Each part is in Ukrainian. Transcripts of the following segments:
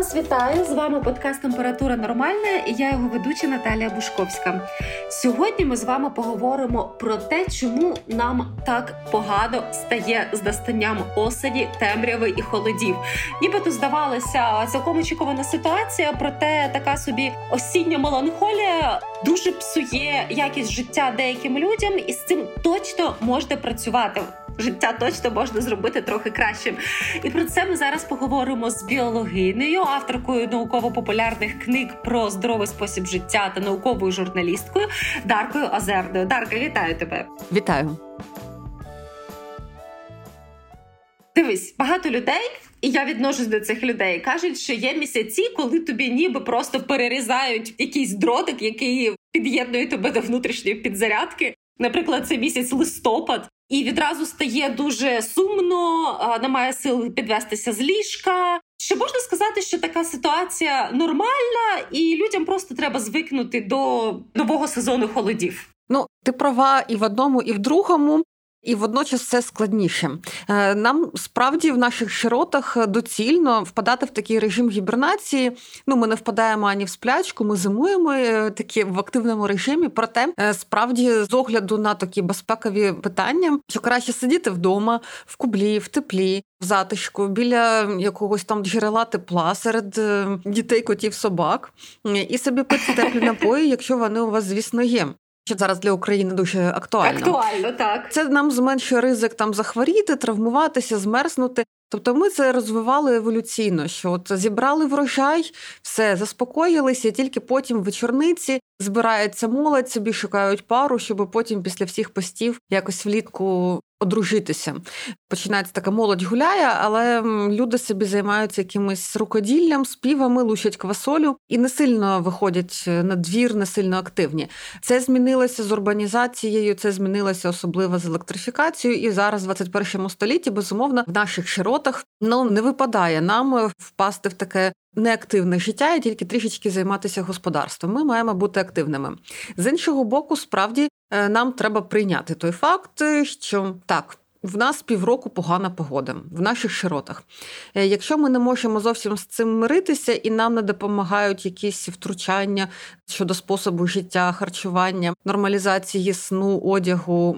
вас вітаю! З вами подкаст Температура Нормальна і я його ведуча Наталія Бушковська. Сьогодні ми з вами поговоримо про те, чому нам так погано стає з настанням осені, темряви і холодів. Нібито здавалося цілком очікувана ситуація, проте така собі осіння меланхолія дуже псує якість життя деяким людям, і з цим точно можна працювати життя точно можна зробити трохи кращим. І про це ми зараз поговоримо з біологинею, авторкою науково-популярних книг про здоровий спосіб життя та науковою журналісткою Даркою Озерною. Дарка, вітаю тебе! Вітаю! Дивись, багато людей, і я відношусь до цих людей. Кажуть, що є місяці, коли тобі ніби просто перерізають якийсь дротик, який під'єднує тебе до внутрішньої підзарядки. Наприклад, це місяць листопад, і відразу стає дуже сумно, немає сил підвестися з ліжка. Чи можна сказати, що така ситуація нормальна, і людям просто треба звикнути до нового сезону холодів? Ну, ти права і в одному, і в другому. І водночас все складніше. Е, нам справді в наших широтах доцільно впадати в такий режим гібернації. Ну, ми не впадаємо ані в сплячку, ми зимуємо е, такі в активному режимі. Проте е, справді з огляду на такі безпекові питання, що краще сидіти вдома, в кублі, в теплі, в затишку, біля якогось там джерела тепла серед дітей, котів, собак, і собі пити теплі напої, якщо вони у вас, звісно, є що зараз для України дуже актуально. Актуально, так. Це нам зменшує ризик там захворіти, травмуватися, змерзнути. Тобто ми це розвивали еволюційно, що от зібрали врожай, все заспокоїлися, і тільки потім в вечорниці збирається молодь, собі шукають пару, щоб потім після всіх постів якось влітку одружитися. Починається така молодь гуляє, але люди собі займаються якимось рукоділлям, співами, лучать квасолю і не сильно виходять на двір, не сильно активні. Це змінилося з урбанізацією, це змінилося особливо з електрифікацією. І зараз, в 21 столітті, безумовно, в наших широтах ну не випадає нам впасти в таке. Неактивне життя і тільки трішечки займатися господарством. Ми маємо бути активними. З іншого боку, справді Е, нам треба прийняти той факт, що так. В нас півроку погана погода в наших широтах. Е, якщо ми не можемо зовсім з цим миритися, і нам не допомагають якісь втручання щодо способу життя, харчування, нормалізації сну, одягу,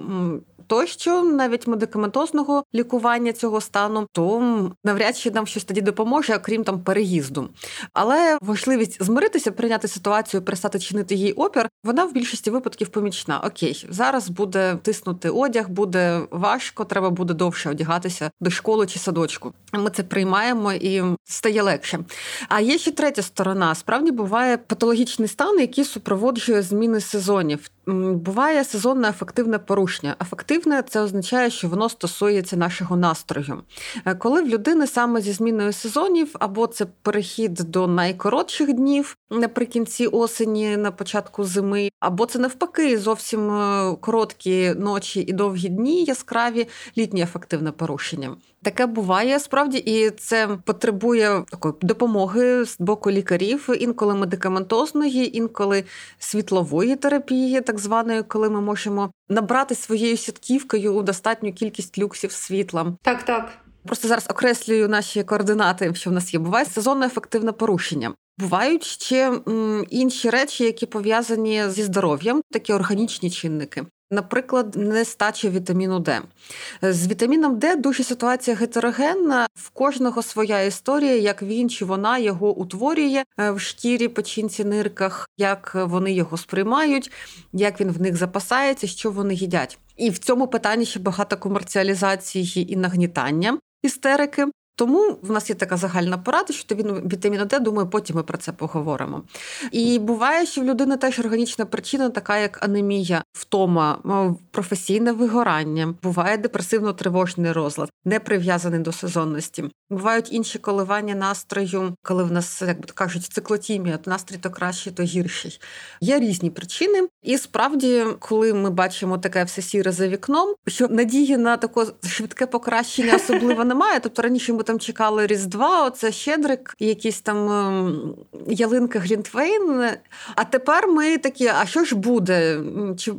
тощо, навіть медикаментозного лікування цього стану, то навряд чи нам щось тоді допоможе, окрім там переїзду. Але важливість змиритися, прийняти ситуацію, перестати чинити їй опір, вона в більшості випадків помічна. Окей, зараз буде тиснути одяг, буде важко, треба буде довше одягатися до школи чи садочку. Ми це приймаємо і стає легше. А є ще третя сторона. Справді буває патологічний стан, який супроводжує зміни сезонів. Буває сезонне ефективне порушення. Ефективне це означає, що воно стосується нашого настрою. Е, коли в людини саме зі зміною сезонів, або це перехід до найкоротших днів наприкінці осені, на початку зими, або це навпаки зовсім е, короткі ночі і довгі дні, яскраві літнє ефективне порушення. Таке буває справді, і це потребує такої допомоги з боку лікарів, інколи медикаментозної, інколи світлової терапії, так званої, коли ми можемо набрати своєю сітківкою достатню кількість люксів світла. Так, так. Просто зараз окреслюю наші координати, що в нас є. Буває сезонне ефективне порушення. Бувають ще м, інші речі, які пов'язані зі здоров'ям, такі органічні чинники. Наприклад, нестача вітаміну Д. З вітаміном Д дуже ситуація гетерогенна. В кожного своя історія, як він чи вона його утворює е, в шкірі, печінці, нирках, як вони його сприймають, як він в них запасається, що вони їдять. І в цьому питанні ще багато комерціалізації і нагнітання істерики. Тому в нас є така загальна порада, що він вітаміну Д, думаю, потім ми про це поговоримо. І буває, що в людини теж органічна причина, така як анемія, втома, професійне вигорання, буває депресивно-тривожний розлад, не прив'язаний до сезонності. Бувають інші коливання настрою, коли в нас, як би кажуть, циклотімія, то настрій то кращий, то гірший. Є різні причини, і справді, коли ми бачимо таке все сіре за вікном, що надії на таке швидке покращення особливо немає. Тобто раніше ми ми там чекали Різдва, оце Щедрик, якісь там ем, ялинка Грінтвейн. А тепер ми такі: а що ж буде? Чи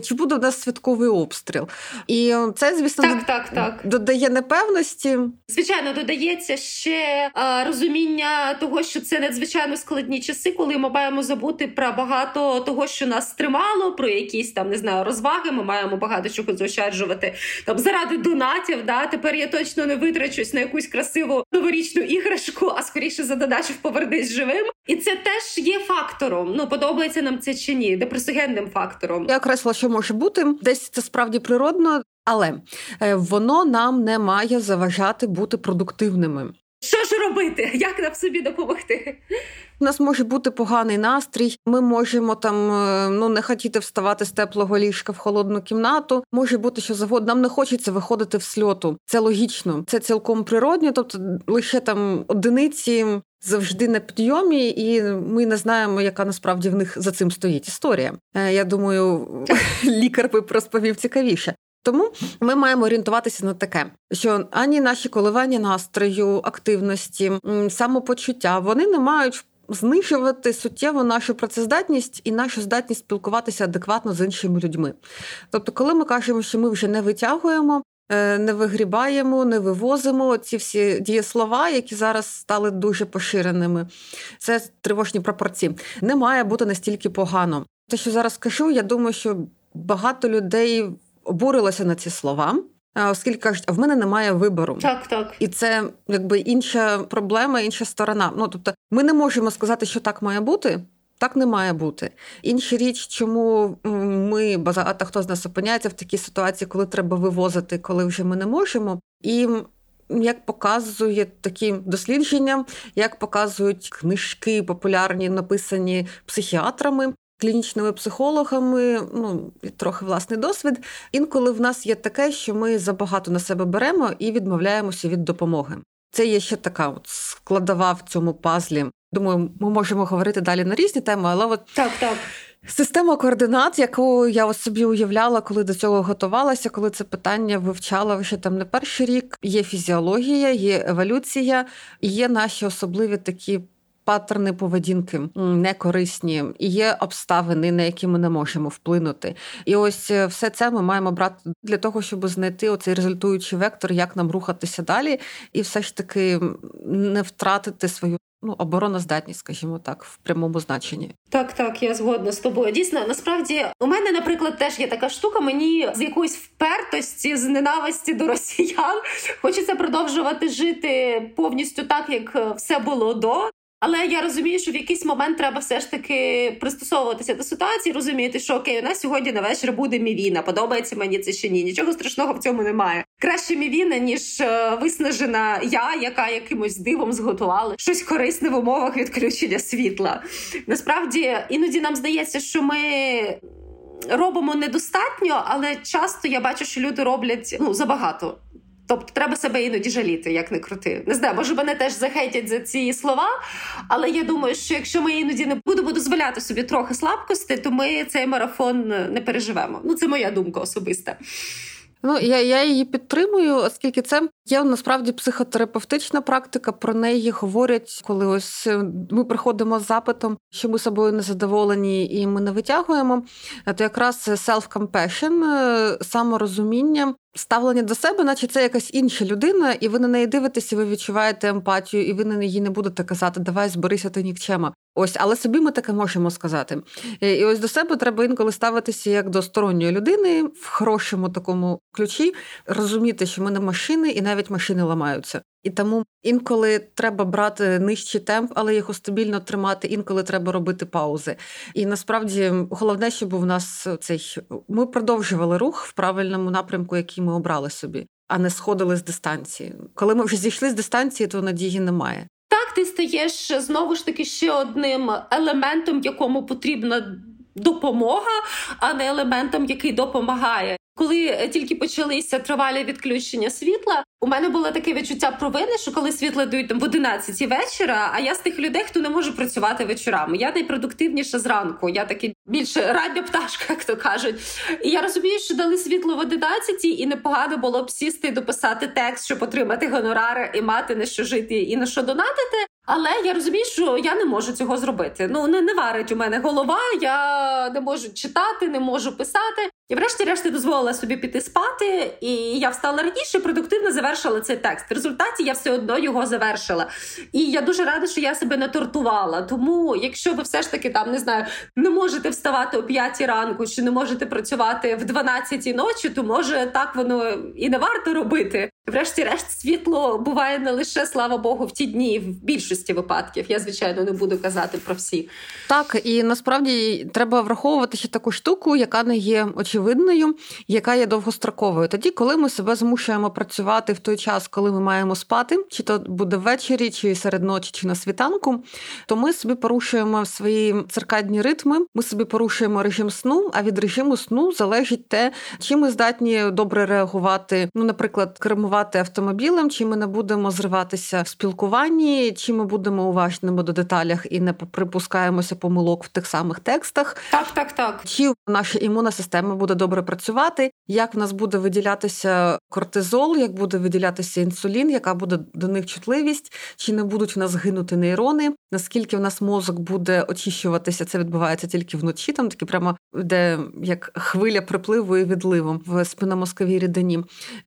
чи буде у нас святковий обстріл? І це, звісно, так, так, так. додає непевності. Звичайно, додається ще а, розуміння того, що це надзвичайно складні часи, коли ми маємо забути про багато того, що нас тримало, про якісь там не знаю розваги. Ми маємо багато чого заощаджувати там заради донатів. Да, тепер я точно не витрачусь на якусь красиву новорічну іграшку, а скоріше за додачу повернись живим. І це теж є фактором. Ну подобається нам це чи ні, депресогенним фактором. Я окреслила, що може бути десь це справді природно, але е, воно нам не має заважати бути продуктивними. Що ж робити? Як нам собі допомогти? У нас може бути поганий настрій. Ми можемо там е, ну не хотіти вставати з теплого ліжка в холодну кімнату. Може бути, що завгодно. Нам не хочеться виходити в сльоту. Це логічно, це цілком природньо. Тобто лише там одиниці завжди на підйомі, і ми не знаємо, яка насправді в них за цим стоїть історія. Е, я думаю, лікар би розповів цікавіше. Тому ми маємо орієнтуватися на таке, що ані наші коливання настрою, активності, самопочуття вони не мають знижувати суттєво нашу працездатність і нашу здатність спілкуватися адекватно з іншими людьми. Тобто, коли ми кажемо, що ми вже не витягуємо. Е, не вигрібаємо, не вивозимо ці всі дієслова, які зараз стали дуже поширеними. Це тривожні пропорції. Не має бути настільки погано. Те, що зараз кажу, я думаю, що багато людей обурилося на ці слова. Оскільки кажуть, а в мене немає вибору, так так, і це якби інша проблема, інша сторона. Ну тобто, ми не можемо сказати, що так має бути. Так не має бути. Інша річ, чому ми багато хто з нас опиняється в такій ситуації, коли треба вивозити, коли вже ми не можемо. І як показує такі дослідження, як показують книжки популярні, написані психіатрами, клінічними психологами, ну трохи власний досвід. Інколи в нас є таке, що ми забагато на себе беремо і відмовляємося від допомоги. Це є ще така от складова в цьому пазлі. Думаю, ми можемо говорити далі на різні теми, але от так, так. Система координат, яку я ось собі уявляла, коли до цього готувалася, коли це питання вивчала вже там не перший рік. Є фізіологія, є еволюція, є наші особливі такі паттерни поведінки некорисні, і є обставини, на які ми не можемо вплинути. І ось е, все це ми маємо брати для того, щоб знайти оцей результуючий вектор, як нам рухатися далі, і все ж таки не втратити свою. Ну, обороноздатність, скажімо так, в прямому значенні. Так, так, я згодна з тобою. Дійсно, насправді у мене, наприклад, теж є така штука. Мені з якоїсь впертості, з ненависті до росіян хочеться продовжувати жити повністю так, як все було до. Але я розумію, що в якийсь момент треба все ж таки пристосовуватися до ситуації, розуміти, що окей, у нас сьогодні на вечір буде мівіна. Подобається мені це чи ні. Нічого страшного в цьому немає. Краще мівіна, ніж е, виснажена я, яка якимось дивом зготувала щось корисне в умовах відключення світла. Насправді іноді нам здається, що ми. Робимо недостатньо, але часто я бачу, що люди роблять ну забагато. Тобто треба себе іноді жаліти, як не крути. Не знаю, може мене теж захейтять за ці слова, але я думаю, що якщо ми іноді не будемо дозволяти собі трохи слабкості, то ми цей марафон не переживемо. Ну це моя думка особиста. Ну, я я її підтримую, оскільки це є насправді психотерапевтична практика. Про неї говорять, коли ось е, ми приходимо з запитом, що ми собою не задоволені, і ми не витягуємо. То якраз self-compassion, е, саморозуміння, ставлення до себе, наче це якась інша людина, і ви на неї дивитеся, ви відчуваєте емпатію, і ви на неї не будете казати Давай зберися ти нікчема. Ось, але собі ми таке можемо сказати. І ось до себе треба інколи ставитися як до сторонньої людини в хорошому такому ключі, розуміти, що ми не машини, і навіть машини ламаються. І тому інколи треба брати нижчий темп, але його стабільно тримати. Інколи треба робити паузи. І насправді головне, щоб у нас цей ми продовжували рух в правильному напрямку, який ми обрали собі, а не сходили з дистанції. Коли ми вже зійшли з дистанції, то надії немає. Так, ти стаєш знову ж таки ще одним елементом, якому потрібна допомога, а не елементом, який допомагає. Коли тільки почалися тривалі відключення світла, у мене було таке відчуття провини, що коли світло дають там в 11 вечора, а я з тих людей, хто не може працювати вечорами. Я найпродуктивніша зранку. Я таки більше рання пташка, як то кажуть. І я розумію, що дали світло в 11 і непогано було б сісти і дописати текст, щоб отримати гонорари і мати на що жити і на що донатити. Але я розумію, що я не можу цього зробити. Ну не, не варить у мене голова. Я не можу читати, не можу писати. І, врешті-решт, дозволила собі піти спати, і я встала раніше, продуктивно завершила цей текст. В результаті я все одно його завершила. І я дуже рада, що я себе не тортувала. Тому, якщо ви все ж таки там не знаю, не можете вставати о 5 ранку, чи не можете працювати в 12 ночі, то може так воно і не варто робити. Врешті-решт, світло буває не лише слава Богу, в ті дні, в більшості випадків. Я звичайно не буду казати про всі. Так і насправді треба враховувати ще таку штуку, яка не є очевидною, яка є довгостроковою. Тоді, коли ми себе змушуємо працювати в той час, коли ми маємо спати, чи то буде ввечері, чи серед ночі, чи на світанку, то ми собі порушуємо свої циркадні ритми, ми собі порушуємо режим сну. А від режиму сну залежить те, чи ми здатні добре реагувати, ну, наприклад, кермувати керувати автомобілем, чи ми не будемо зриватися в спілкуванні, чи ми будемо уважними до деталях і не припускаємося помилок в тих самих текстах. Так, так, так. Чи наша імунна система буде добре працювати, як в нас буде виділятися кортизол, як буде виділятися інсулін, яка буде до них чутливість, чи не будуть в нас гинути нейрони, наскільки в нас мозок буде очищуватися, це відбувається тільки вночі, там такі прямо де як хвиля припливу і відливу в спинномозковій рідині.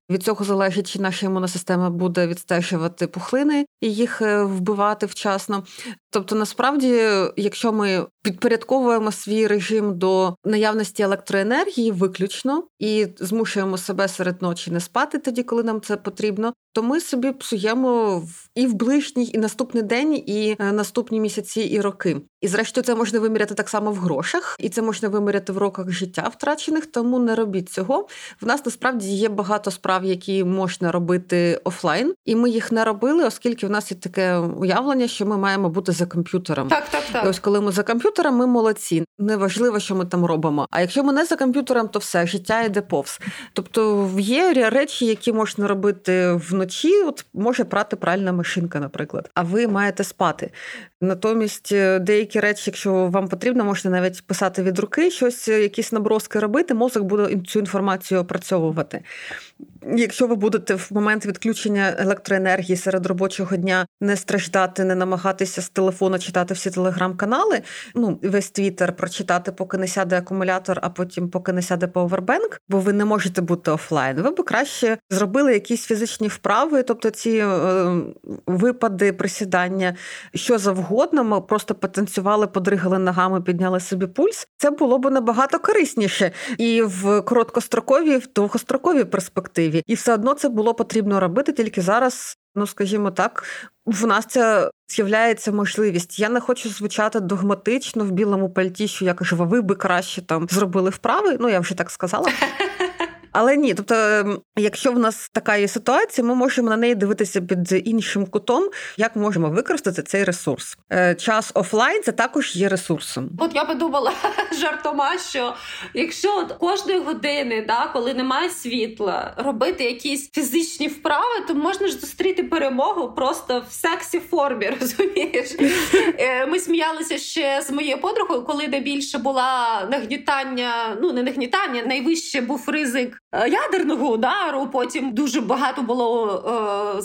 Від цього залежить, чи наша імунна система буде відстежувати пухлини і їх е, вбивати вчасно. Тобто, насправді, якщо ми підпорядковуємо свій режим до наявності електроенергії виключно і змушуємо себе серед ночі не спати тоді, коли нам це потрібно, то ми собі псуємо і в ближній, і наступний день, і е, наступні місяці і роки. І зрештою, це можна виміряти так само в грошах, і це можна виміряти в роках життя втрачених. Тому не робіть цього. В нас насправді є багато справ, які можна робити офлайн, і ми їх не робили, оскільки в нас є таке уявлення, що ми маємо бути за комп'ютером. Так, так, так. І Ось коли ми за комп'ютером, ми молодці. Неважливо, що ми там робимо. А якщо ми не за комп'ютером, то все життя йде повз. Тобто є речі, які можна робити вночі. От може прати пральна машинка, наприклад, а ви маєте спати. Натомість е, деякі речі, якщо вам потрібно, можна навіть писати від руки щось, е, якісь наброски робити. Мозок буде цю інформацію опрацьовувати. Якщо ви будете в момент відключення електроенергії серед робочого дня не страждати, не намагатися з телефону читати всі телеграм-канали, ну весь твіттер прочитати, поки не сяде акумулятор, а потім поки не сяде пауербенк, бо ви не можете бути офлайн. Ви би краще зробили якісь фізичні вправи, тобто ці е, випади, присідання, що завгодно. Ми просто потанцювали, подригали ногами, підняли собі пульс. Це було б набагато корисніше і в короткостроковій, і в довгостроковій перспективі. І все одно це було потрібно робити тільки зараз. Ну, скажімо так, в нас це з'являється можливість. Я не хочу звучати догматично в білому пальті, що я кажу, ви би краще там зробили вправи. Ну я вже так сказала. Але ні, тобто, ем, якщо в нас така є ситуація, ми можемо на неї дивитися під іншим кутом, як можемо використати цей ресурс. Е, час офлайн це також є ресурсом. От я би думала жартома, що якщо от кожної години, да, коли немає світла, робити якісь фізичні вправи, то можна ж зустріти перемогу просто в сексі формі. Розумієш? Е, ми сміялися ще з моєю подругою, коли найбільше була нагнітання, ну не нагнітання, найвище був ризик ядерного удару. Потім дуже багато було. Е,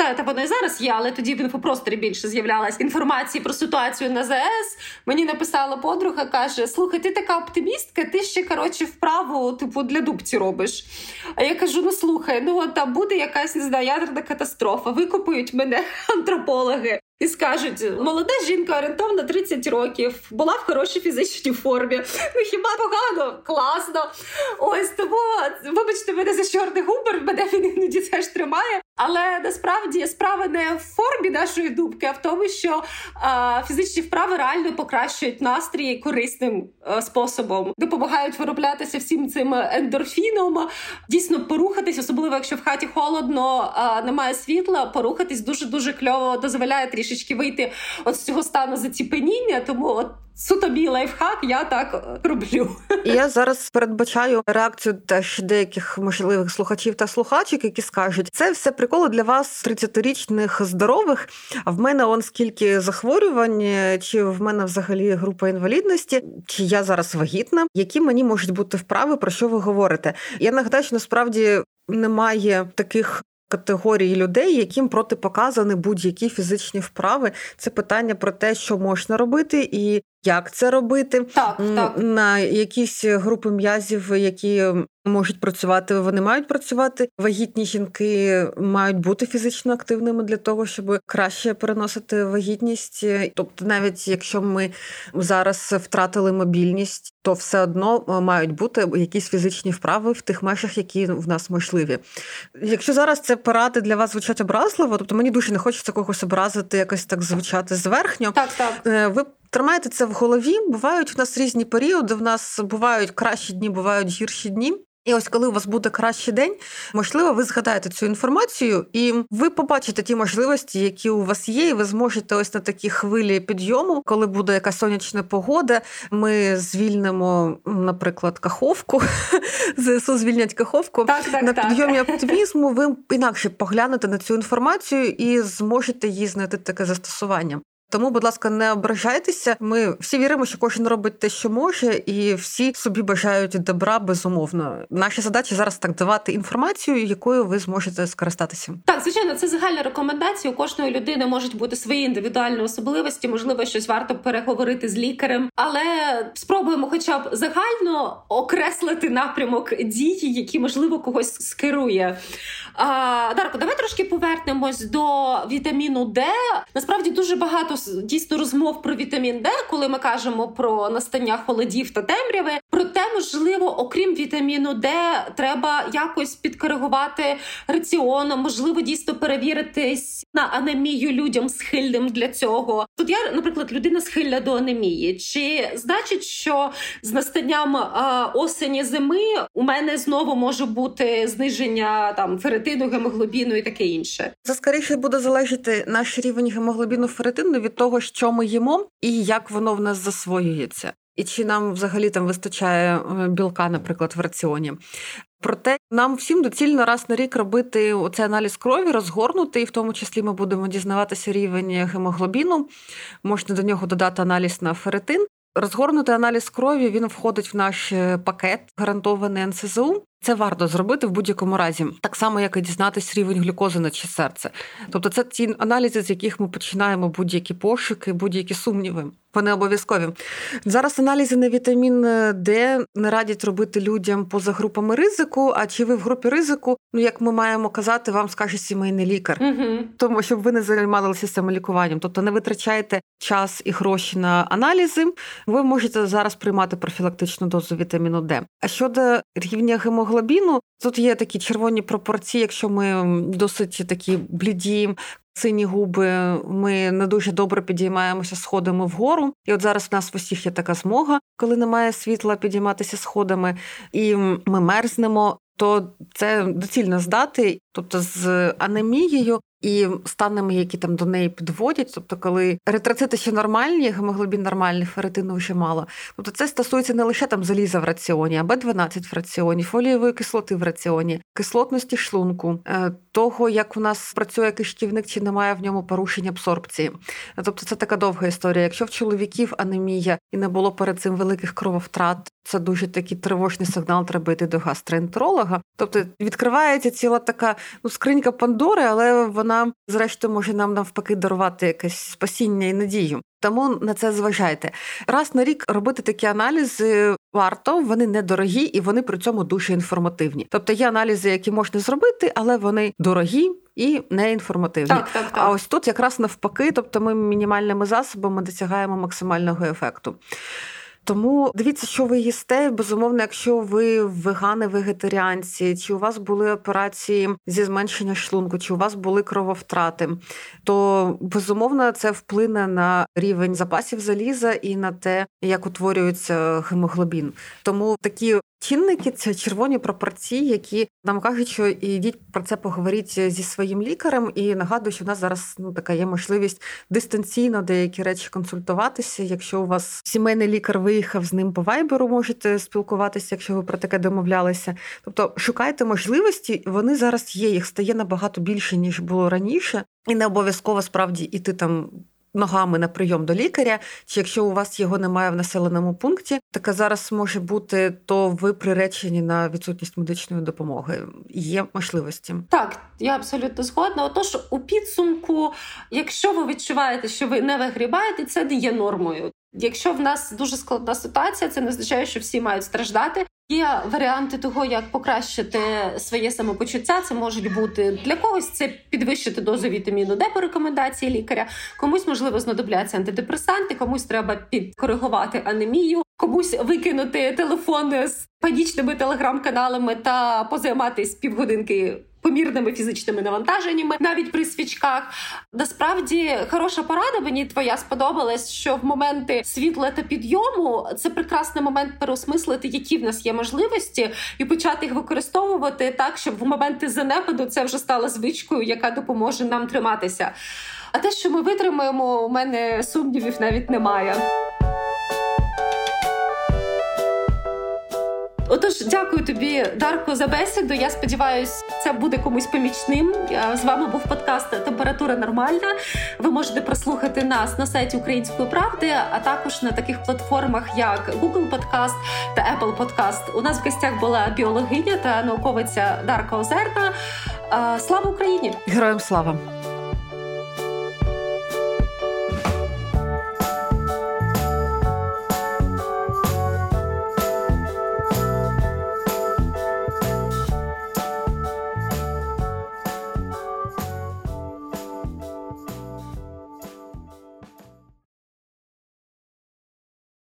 та, та воно і зараз є, але тоді в інфопросторі більше з'являлась інформації про ситуацію на ЗС. Мені написала подруга, каже: Слухай, ти така оптимістка, ти ще коротше вправу, типу, для дубці робиш. А я кажу: ну слухай, ну там буде якась не знаю, ядерна катастрофа, викопують мене антропологи. І скажуть, молода жінка орієнтовно 30 років, була в хорошій фізичній формі. Ну хіба погано? Класно. Ось тому, вибачте мене за чорний губер, мене він іноді теж тримає. Але насправді справа не в формі нашої дубки, а в тому, що а, фізичні вправи реально покращують настрій корисним а, способом, допомагають вироблятися всім цим ендорфіном. Дійсно, порухатись, особливо якщо в хаті холодно, а, немає світла, порухатись дуже дуже кльово дозволяє трішечки вийти от з цього стану заціпеніння. Тому от суто мій лайфхак, я так роблю. І Я зараз передбачаю реакцію теж деяких можливих слухачів та слухачок, які скажуть, це все приколи для вас 30-річних здорових. А в мене он скільки захворювань, чи в мене взагалі група інвалідності, чи я зараз вагітна, які мені можуть бути вправи, про що ви говорите? Я нагадаю, що насправді немає таких. Категорії людей, яким протипоказані будь-які фізичні вправи, це питання про те, що можна робити, і як це робити, так, так. на якісь групи м'язів, які можуть працювати, вони мають працювати. Вагітні жінки мають бути фізично активними для того, щоб краще переносити вагітність. Тобто, навіть якщо ми зараз втратили мобільність, то все одно мають бути якісь фізичні вправи в тих межах, які в нас можливі. Якщо зараз це поради для вас звучать образливо, тобто мені дуже не хочеться когось образити, якось так звучати зверхньо. Так, так. Е, ви Тримайте це в голові. Бувають в нас різні періоди. В нас бувають кращі дні, бувають гірші дні. І ось коли у вас буде кращий день, можливо, ви згадаєте цю інформацію, і ви побачите ті можливості, які у вас є, і ви зможете ось на такі хвилі підйому, коли буде якась сонячна погода. Ми звільнимо, наприклад, каховку. ЗСУ звільнять каховку так, так, на так. підйомі оптимізму. Ви інакше поглянете на цю інформацію і зможете її знайти таке застосування. Тому, будь ласка, не ображайтеся. Ми всі віримо, що кожен робить те, що може, і всі собі бажають добра безумовно. Наша задача зараз так давати інформацію, якою ви зможете скористатися. Так, звичайно, це загальна рекомендація. У кожної людини можуть бути свої індивідуальні особливості. Можливо, щось варто переговорити з лікарем, але спробуємо, хоча б загально окреслити напрямок дії, які можливо когось скерує. А, Дарко, давай трошки повернемось до вітаміну Д. Насправді дуже багато дійсно розмов про вітамін Д, коли ми кажемо про настання холодів та темряви. Проте, можливо, окрім вітаміну Д, треба якось підкоригувати раціон, можливо, дійсно перевіритись на анемію людям схильним для цього. Тут я, наприклад, людина схильна до анемії. Чи значить, що з настанням осені зими у мене знову може бути зниження там феретину, гемоглобіну і таке інше? Це скоріше буде залежати наш рівень гемоглобіну феретину від того, що ми їмо і як воно в нас засвоюється. І чи нам взагалі там вистачає е, білка, наприклад, в раціоні. Проте нам всім доцільно раз на рік робити оцей аналіз крові, розгорнути, і в тому числі ми будемо дізнаватися рівень гемоглобіну. Можна до нього додати аналіз на феретин. Розгорнутий аналіз крові він входить в наш е, пакет, гарантований НСЗУ. Це варто зробити в будь-якому разі, так само, як і дізнатись рівень глюкози на чи серце. Тобто, це ті аналізи, з яких ми починаємо будь-які пошуки, будь-які сумніви. Вони обов'язкові. Зараз аналізи на вітамін Д не радять робити людям поза групами ризику. А чи ви в групі ризику? Ну як ми маємо казати, вам скаже сімейний лікар, угу. тому щоб ви не займалися самолікуванням. Тобто не витрачайте час і гроші на аналізи. Ви можете зараз приймати профілактичну дозу вітаміну Д. А щодо рівня гемоглобіну, тут є такі червоні пропорції, якщо ми досить такі бліді, сині губи, ми не дуже добре підіймаємося сходами вгору. І от зараз в нас в усіх є така змога, коли немає світла, підійматися сходами, і ми мерзнемо. То це доцільно здати, тобто з анемією і станами, які там до неї підводять, тобто, коли еритроцити ще нормальні, гемоглобін нормальний, феретину вже мало. Тобто це стосується не лише там заліза в раціоні, а Б12 в раціоні, фолієвої кислоти в раціоні, кислотності шлунку, е, того, як у нас працює кишківник, чи немає в ньому порушень абсорбції. Тобто це така довга історія. Якщо в чоловіків анемія і не було перед цим великих крововтрат, це дуже такий тривожний сигнал, треба йти до гастроентеролога. Тобто відкривається ціла така ну скринька Пандори, але вона, зрештою, може нам навпаки дарувати якесь спасіння і надію. Тому на це зважайте. Раз на рік робити такі аналізи варто, вони недорогі і вони при цьому дуже інформативні. Тобто є аналізи, які можна зробити, але вони дорогі. І неінформативні. Так, так, так. А ось тут якраз навпаки, тобто ми мінімальними засобами досягаємо максимального ефекту. Тому дивіться, що ви їсте. Безумовно, якщо ви вегани, вегетаріанці, чи у вас були операції зі зменшення шлунку, чи у вас були крововтрати, то безумовно це вплине на рівень запасів заліза і на те, як утворюється гемоглобін. Тому такі Чинники це червоні пропорції, які нам кажуть, що ідіть про це поговоріть зі своїм лікарем. І нагадую, що в нас зараз ну така є можливість дистанційно деякі речі консультуватися. Якщо у вас сімейний лікар виїхав з ним по вайберу, можете спілкуватися, якщо ви про таке домовлялися. Тобто шукайте можливості, вони зараз є. Їх стає набагато більше ніж було раніше, і не обов'язково справді іти там ногами на прийом до лікаря, чи якщо у вас його немає в населеному пункті, таке зараз може бути, то ви приречені на відсутність медичної допомоги. Є можливості. Так, я абсолютно згодна. Отож, у підсумку, якщо ви відчуваєте, що ви не вигрібаєте, це не є нормою. Якщо в нас дуже складна ситуація, це не означає, що всі мають страждати. Є варіанти того, як покращити своє самопочуття. Це можуть бути для когось це підвищити дозу вітаміну, Д по рекомендації лікаря. Комусь можливо знадобляться антидепресанти, комусь треба підкоригувати анемію, комусь викинути телефон з панічними телеграм-каналами та позайматись півгодинки помірними фізичними навантаженнями, навіть при свічках. Насправді хороша порада мені твоя сподобалась, що в моменти світла та підйому це прекрасний момент переосмислити, які в нас є можливості, і почати їх використовувати так, щоб в моменти занепаду це вже стало звичкою, яка допоможе нам триматися. А те, що ми витримаємо, у мене сумнівів навіть немає. Отож, дякую тобі, Дарко, за бесіду. Я сподіваюся, це буде комусь помічним. З вами був подкаст Температура нормальна. Ви можете прослухати нас на сайті Української правди, а також на таких платформах, як Google Podcast та Apple Podcast. У нас в гостях була біологиня та науковиця Дарка Озерна. Слава Україні! Героям слава!